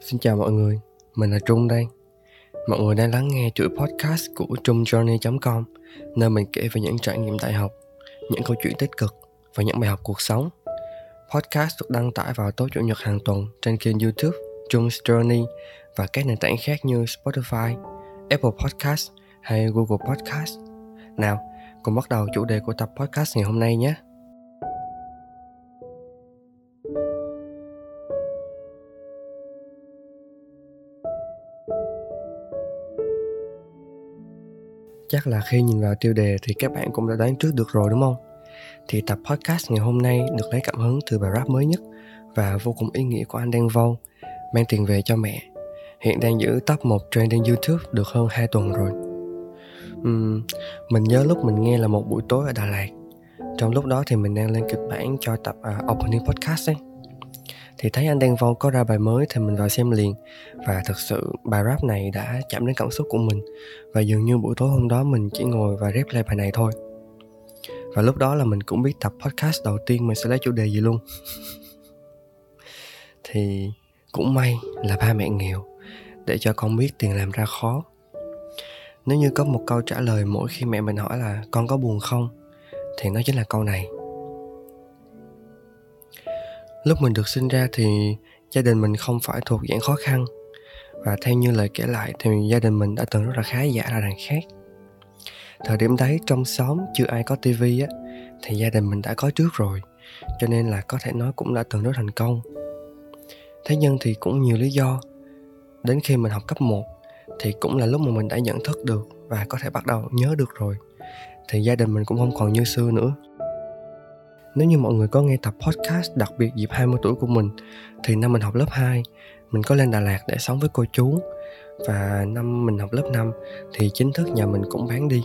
Xin chào mọi người, mình là Trung đây. Mọi người đang lắng nghe chuỗi podcast của trungjourney.com nơi mình kể về những trải nghiệm đại học, những câu chuyện tích cực và những bài học cuộc sống. Podcast được đăng tải vào tối chủ nhật hàng tuần trên kênh YouTube Trung's Journey và các nền tảng khác như Spotify, Apple Podcast hay Google Podcast. Nào, cùng bắt đầu chủ đề của tập podcast ngày hôm nay nhé. Chắc là khi nhìn vào tiêu đề thì các bạn cũng đã đoán trước được rồi đúng không? Thì tập podcast ngày hôm nay được lấy cảm hứng từ bài rap mới nhất và vô cùng ý nghĩa của anh Đen Vâu mang tiền về cho mẹ hiện đang giữ top 1 trending YouTube được hơn 2 tuần rồi. Uhm, mình nhớ lúc mình nghe là một buổi tối ở Đà Lạt. Trong lúc đó thì mình đang lên kịch bản cho tập uh, opening podcast ấy thì thấy anh Đen Vâu vâng có ra bài mới thì mình vào xem liền. Và thực sự bài rap này đã chạm đến cảm xúc của mình. Và dường như buổi tối hôm đó mình chỉ ngồi và rap lại bài này thôi. Và lúc đó là mình cũng biết tập podcast đầu tiên mình sẽ lấy chủ đề gì luôn. Thì cũng may là ba mẹ nghèo, để cho con biết tiền làm ra khó. Nếu như có một câu trả lời mỗi khi mẹ mình hỏi là con có buồn không? thì nó chính là câu này lúc mình được sinh ra thì gia đình mình không phải thuộc dạng khó khăn. Và theo như lời kể lại thì gia đình mình đã từng rất là khá giả là đằng khác. Thời điểm đấy trong xóm chưa ai có tivi á, thì gia đình mình đã có trước rồi, cho nên là có thể nói cũng đã từng rất thành công. Thế nhưng thì cũng nhiều lý do. Đến khi mình học cấp 1 thì cũng là lúc mà mình đã nhận thức được và có thể bắt đầu nhớ được rồi. Thì gia đình mình cũng không còn như xưa nữa nếu như mọi người có nghe tập podcast đặc biệt dịp 20 tuổi của mình thì năm mình học lớp 2 mình có lên Đà Lạt để sống với cô chú và năm mình học lớp 5 thì chính thức nhà mình cũng bán đi.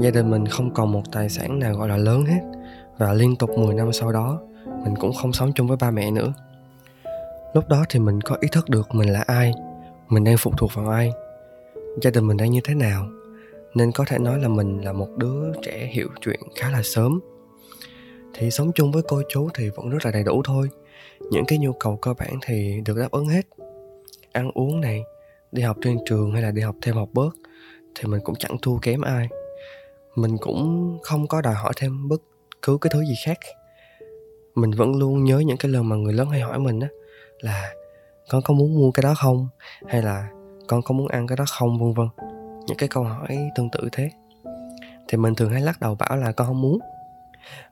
Gia đình mình không còn một tài sản nào gọi là lớn hết và liên tục 10 năm sau đó mình cũng không sống chung với ba mẹ nữa. Lúc đó thì mình có ý thức được mình là ai, mình đang phụ thuộc vào ai, gia đình mình đang như thế nào nên có thể nói là mình là một đứa trẻ hiểu chuyện khá là sớm thì sống chung với cô chú thì vẫn rất là đầy đủ thôi. Những cái nhu cầu cơ bản thì được đáp ứng hết. Ăn uống này, đi học trên trường hay là đi học thêm học bớt thì mình cũng chẳng thua kém ai. Mình cũng không có đòi hỏi thêm bất cứ cái thứ gì khác. Mình vẫn luôn nhớ những cái lần mà người lớn hay hỏi mình á, là con có muốn mua cái đó không? Hay là con có muốn ăn cái đó không? vân vân. Những cái câu hỏi tương tự thế. Thì mình thường hay lắc đầu bảo là con không muốn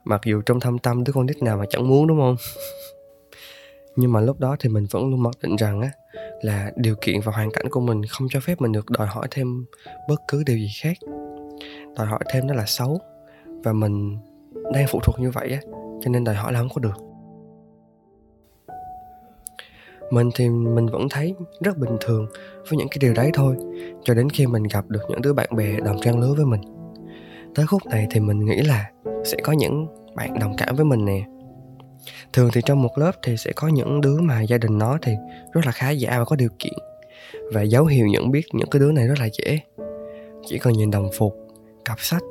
mặc dù trong thâm tâm đứa con nít nào mà chẳng muốn, đúng không? Nhưng mà lúc đó thì mình vẫn luôn mặc định rằng á, là điều kiện và hoàn cảnh của mình không cho phép mình được đòi hỏi thêm bất cứ điều gì khác. Đòi hỏi thêm đó là xấu. Và mình đang phụ thuộc như vậy á, cho nên đòi hỏi là không có được. Mình thì mình vẫn thấy rất bình thường với những cái điều đấy thôi, cho đến khi mình gặp được những đứa bạn bè đồng trang lứa với mình. Tới khúc này thì mình nghĩ là sẽ có những bạn đồng cảm với mình nè. Thường thì trong một lớp thì sẽ có những đứa mà gia đình nó thì rất là khá giả và có điều kiện và dấu hiệu nhận biết những cái đứa này rất là dễ. Chỉ cần nhìn đồng phục cặp sách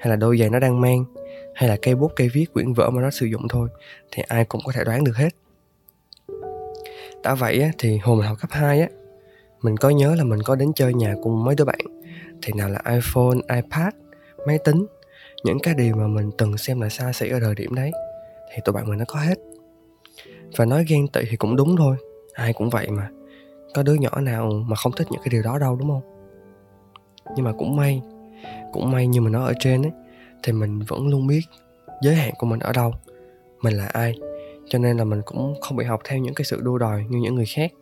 hay là đôi giày nó đang mang hay là cây bút cây viết quyển vở mà nó sử dụng thôi thì ai cũng có thể đoán được hết. Đã vậy á, thì hồi mình học cấp 2 á mình có nhớ là mình có đến chơi nhà cùng mấy đứa bạn. Thì nào là iphone ipad máy tính những cái điều mà mình từng xem là xa xỉ ở thời điểm đấy thì tụi bạn mình nó có hết. Và nói ghen tị thì cũng đúng thôi ai cũng vậy mà. Có đứa nhỏ nào mà không thích những cái điều đó đâu đúng không? Nhưng mà cũng may cũng may như mình nói ở trên ấy thì mình vẫn luôn biết giới hạn của mình ở đâu mình là ai. Cho nên là mình cũng không bị học theo những cái sự đua đòi như những người khác.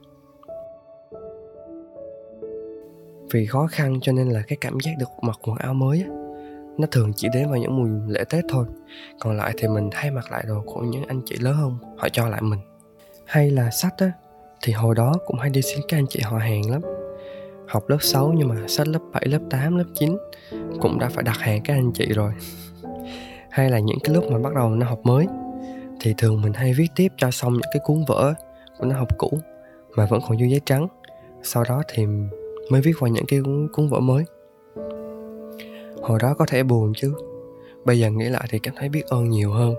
Vì khó khăn cho nên là cái cảm giác được mặc quần áo mới ấy, nó thường chỉ đến vào những mùi lễ tết thôi. Còn lại thì mình thay mặc lại đồ của những anh chị lớn hơn họ cho lại mình. Hay là sách á thì hồi đó cũng hay đi xin các anh chị họ hàng lắm. Học lớp 6 nhưng mà sách lớp 7, lớp 8, lớp 9 cũng đã phải đặt hàng các anh chị rồi. Hay là những cái lúc mà bắt đầu nó học mới thì thường mình hay viết tiếp cho xong những cái cuốn vở của nó học cũ mà vẫn còn dư giấy trắng. Sau đó thì mới viết vào những cái cuốn vở mới hồi đó có thể buồn chứ. Bây giờ nghĩ lại thì cảm thấy biết ơn nhiều hơn.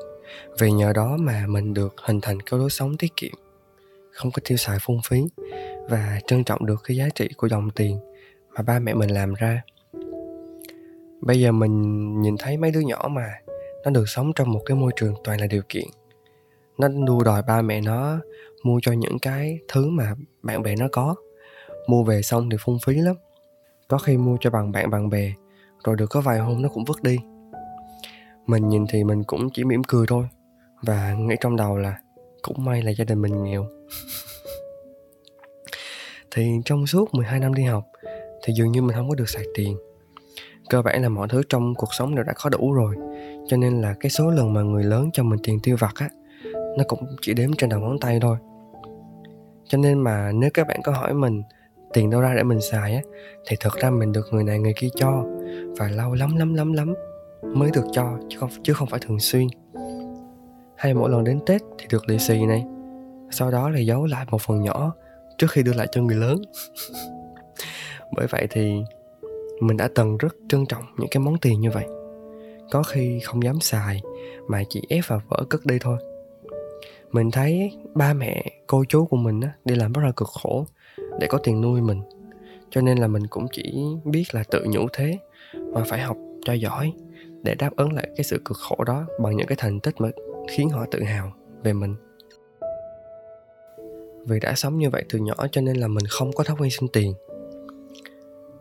Vì nhờ đó mà mình được hình thành cái lối sống tiết kiệm. Không có tiêu xài phung phí và trân trọng được cái giá trị của dòng tiền mà ba mẹ mình làm ra. Bây giờ mình nhìn thấy mấy đứa nhỏ mà nó được sống trong một cái môi trường toàn là điều kiện. Nó đua đòi ba mẹ nó mua cho những cái thứ mà bạn bè nó có. Mua về xong thì phung phí lắm. Có khi mua cho bằng bạn bằng bè rồi được có vài hôm nó cũng vứt đi. Mình nhìn thì mình cũng chỉ mỉm cười thôi. Và nghĩ trong đầu là cũng may là gia đình mình nghèo. Thì trong suốt 12 năm đi học thì dường như mình không có được xài tiền. Cơ bản là mọi thứ trong cuộc sống đều đã có đủ rồi. Cho nên là cái số lần mà người lớn cho mình tiền tiêu vặt á, nó cũng chỉ đếm trên đầu ngón tay thôi. Cho nên mà nếu các bạn có hỏi mình tiền đâu ra để mình xài á, thì thật ra mình được người này người kia cho và lâu lắm lắm lắm lắm mới được cho chứ không chứ không phải thường xuyên. Hay mỗi lần đến tết thì được lì xì này sau đó là giấu lại một phần nhỏ trước khi đưa lại cho người lớn. Bởi vậy thì mình đã từng rất trân trọng những cái món tiền như vậy. Có khi không dám xài mà chỉ ép vào vỡ cất đi thôi. Mình thấy ba mẹ cô chú của mình á, đi làm rất là cực khổ để có tiền nuôi mình. Cho nên là mình cũng chỉ biết là tự nhủ thế mà phải học cho giỏi để đáp ứng lại cái sự cực khổ đó bằng những cái thành tích mà khiến họ tự hào về mình. Vì đã sống như vậy từ nhỏ cho nên là mình không có thói quen xin tiền.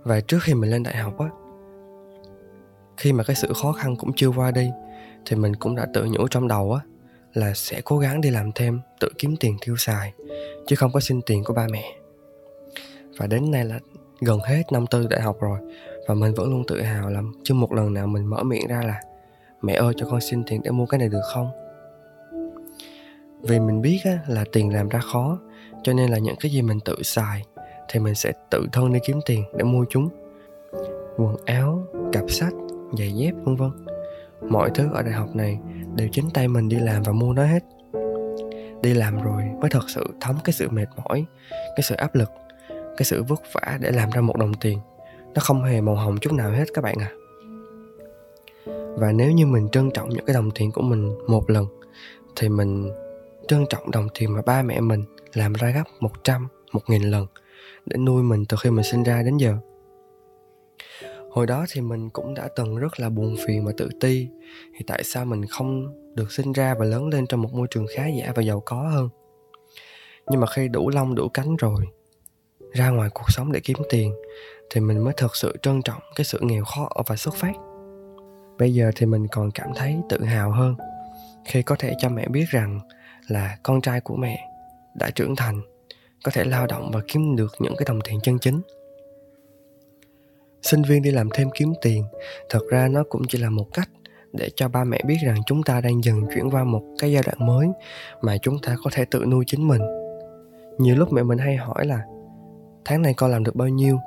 Và trước khi mình lên đại học á, khi mà cái sự khó khăn cũng chưa qua đi, thì mình cũng đã tự nhủ trong đầu á là sẽ cố gắng đi làm thêm, tự kiếm tiền tiêu xài, chứ không có xin tiền của ba mẹ. Và đến nay là gần hết năm tư đại học rồi và mình vẫn luôn tự hào lắm chưa một lần nào mình mở miệng ra là mẹ ơi cho con xin tiền để mua cái này được không? Vì mình biết á, là tiền làm ra khó cho nên là những cái gì mình tự xài thì mình sẽ tự thân đi kiếm tiền để mua chúng. Quần áo cặp sách giày dép vân vân. Mọi thứ ở đại học này đều chính tay mình đi làm và mua nó hết. Đi làm rồi mới thật sự thấm cái sự mệt mỏi cái sự áp lực cái sự vất vả để làm ra một đồng tiền nó không hề màu hồng chút nào hết các bạn à và nếu như mình trân trọng những cái đồng tiền của mình một lần thì mình trân trọng đồng tiền mà ba mẹ mình làm ra gấp 100, 1000 lần để nuôi mình từ khi mình sinh ra đến giờ. Hồi đó thì mình cũng đã từng rất là buồn phiền và tự ti thì tại sao mình không được sinh ra và lớn lên trong một môi trường khá giả và giàu có hơn. Nhưng mà khi đủ lông đủ cánh rồi, ra ngoài cuộc sống để kiếm tiền, thì mình mới thật sự trân trọng cái sự nghèo khó ở và xuất phát. Bây giờ thì mình còn cảm thấy tự hào hơn khi có thể cho mẹ biết rằng là con trai của mẹ đã trưởng thành, có thể lao động và kiếm được những cái đồng tiền chân chính sinh viên đi làm thêm kiếm tiền, thật ra nó cũng chỉ là một cách để cho ba mẹ biết rằng chúng ta đang dần chuyển qua một cái giai đoạn mới mà chúng ta có thể tự nuôi chính mình nhiều lúc mẹ mình hay hỏi là tháng này con làm được bao nhiêu?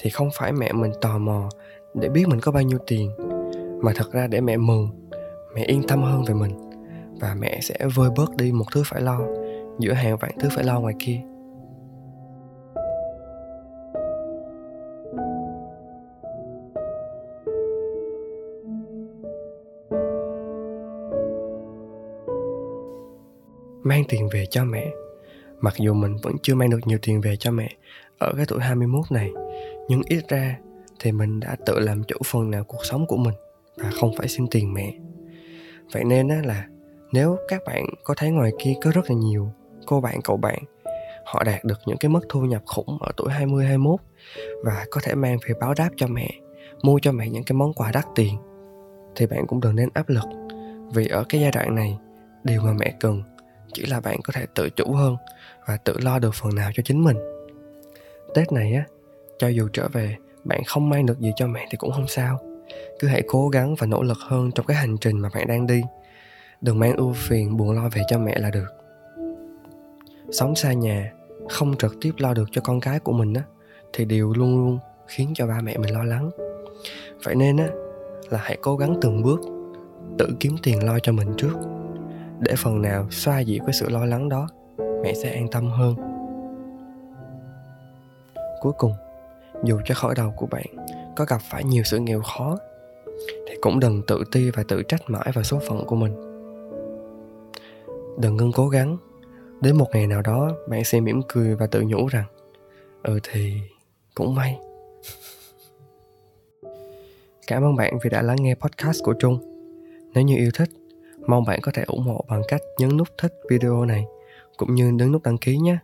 Thì không phải mẹ mình tò mò để biết mình có bao nhiêu tiền, mà thật ra để mẹ mừng, mẹ yên tâm hơn về mình và mẹ sẽ vơi bớt đi một thứ phải lo giữa hàng vạn thứ phải lo ngoài kia. Mang tiền về cho mẹ. Mặc dù mình vẫn chưa mang được nhiều tiền về cho mẹ ở cái tuổi 21 này Nhưng ít ra thì mình đã tự làm chủ phần nào cuộc sống của mình Và không phải xin tiền mẹ. Vậy nên á là nếu các bạn có thấy ngoài kia có rất là nhiều cô bạn cậu bạn họ đạt được những cái mức thu nhập khủng ở tuổi 20 21 và có thể mang về báo đáp cho mẹ, mua cho mẹ những cái món quà đắt tiền thì bạn cũng đừng nên áp lực. Vì ở cái giai đoạn này điều mà mẹ cần chỉ là bạn có thể tự chủ hơn và tự lo được phần nào cho chính mình. Tết này á, cho dù trở về bạn không mang được gì cho mẹ thì cũng không sao. Cứ hãy cố gắng và nỗ lực hơn trong cái hành trình mà bạn đang đi đừng mang ưu phiền buồn lo về cho mẹ là được sống xa nhà không trực tiếp lo được cho con cái của mình á thì điều luôn luôn khiến cho ba mẹ mình lo lắng vậy nên á là hãy cố gắng từng bước tự kiếm tiền lo cho mình trước để phần nào xoa dịu cái sự lo lắng đó, mẹ sẽ an tâm hơn. Cuối cùng, dù cho khởi đầu của bạn có gặp phải nhiều sự nghèo khó, thì cũng đừng tự ti và tự trách mãi vào số phận của mình. Đừng ngưng cố gắng, đến một ngày nào đó bạn sẽ mỉm cười và tự nhủ rằng ừ thì cũng may. Cảm ơn bạn vì đã lắng nghe podcast của trung. Nếu như yêu thích mong bạn có thể ủng hộ bằng cách nhấn nút thích video này, cũng như nhấn nút đăng ký nhé.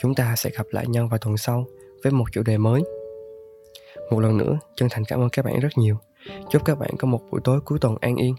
Chúng ta sẽ gặp lại nhau vào tuần sau với một chủ đề mới. Một lần nữa, chân thành cảm ơn các bạn rất nhiều. Chúc các bạn có một buổi tối cuối tuần an yên.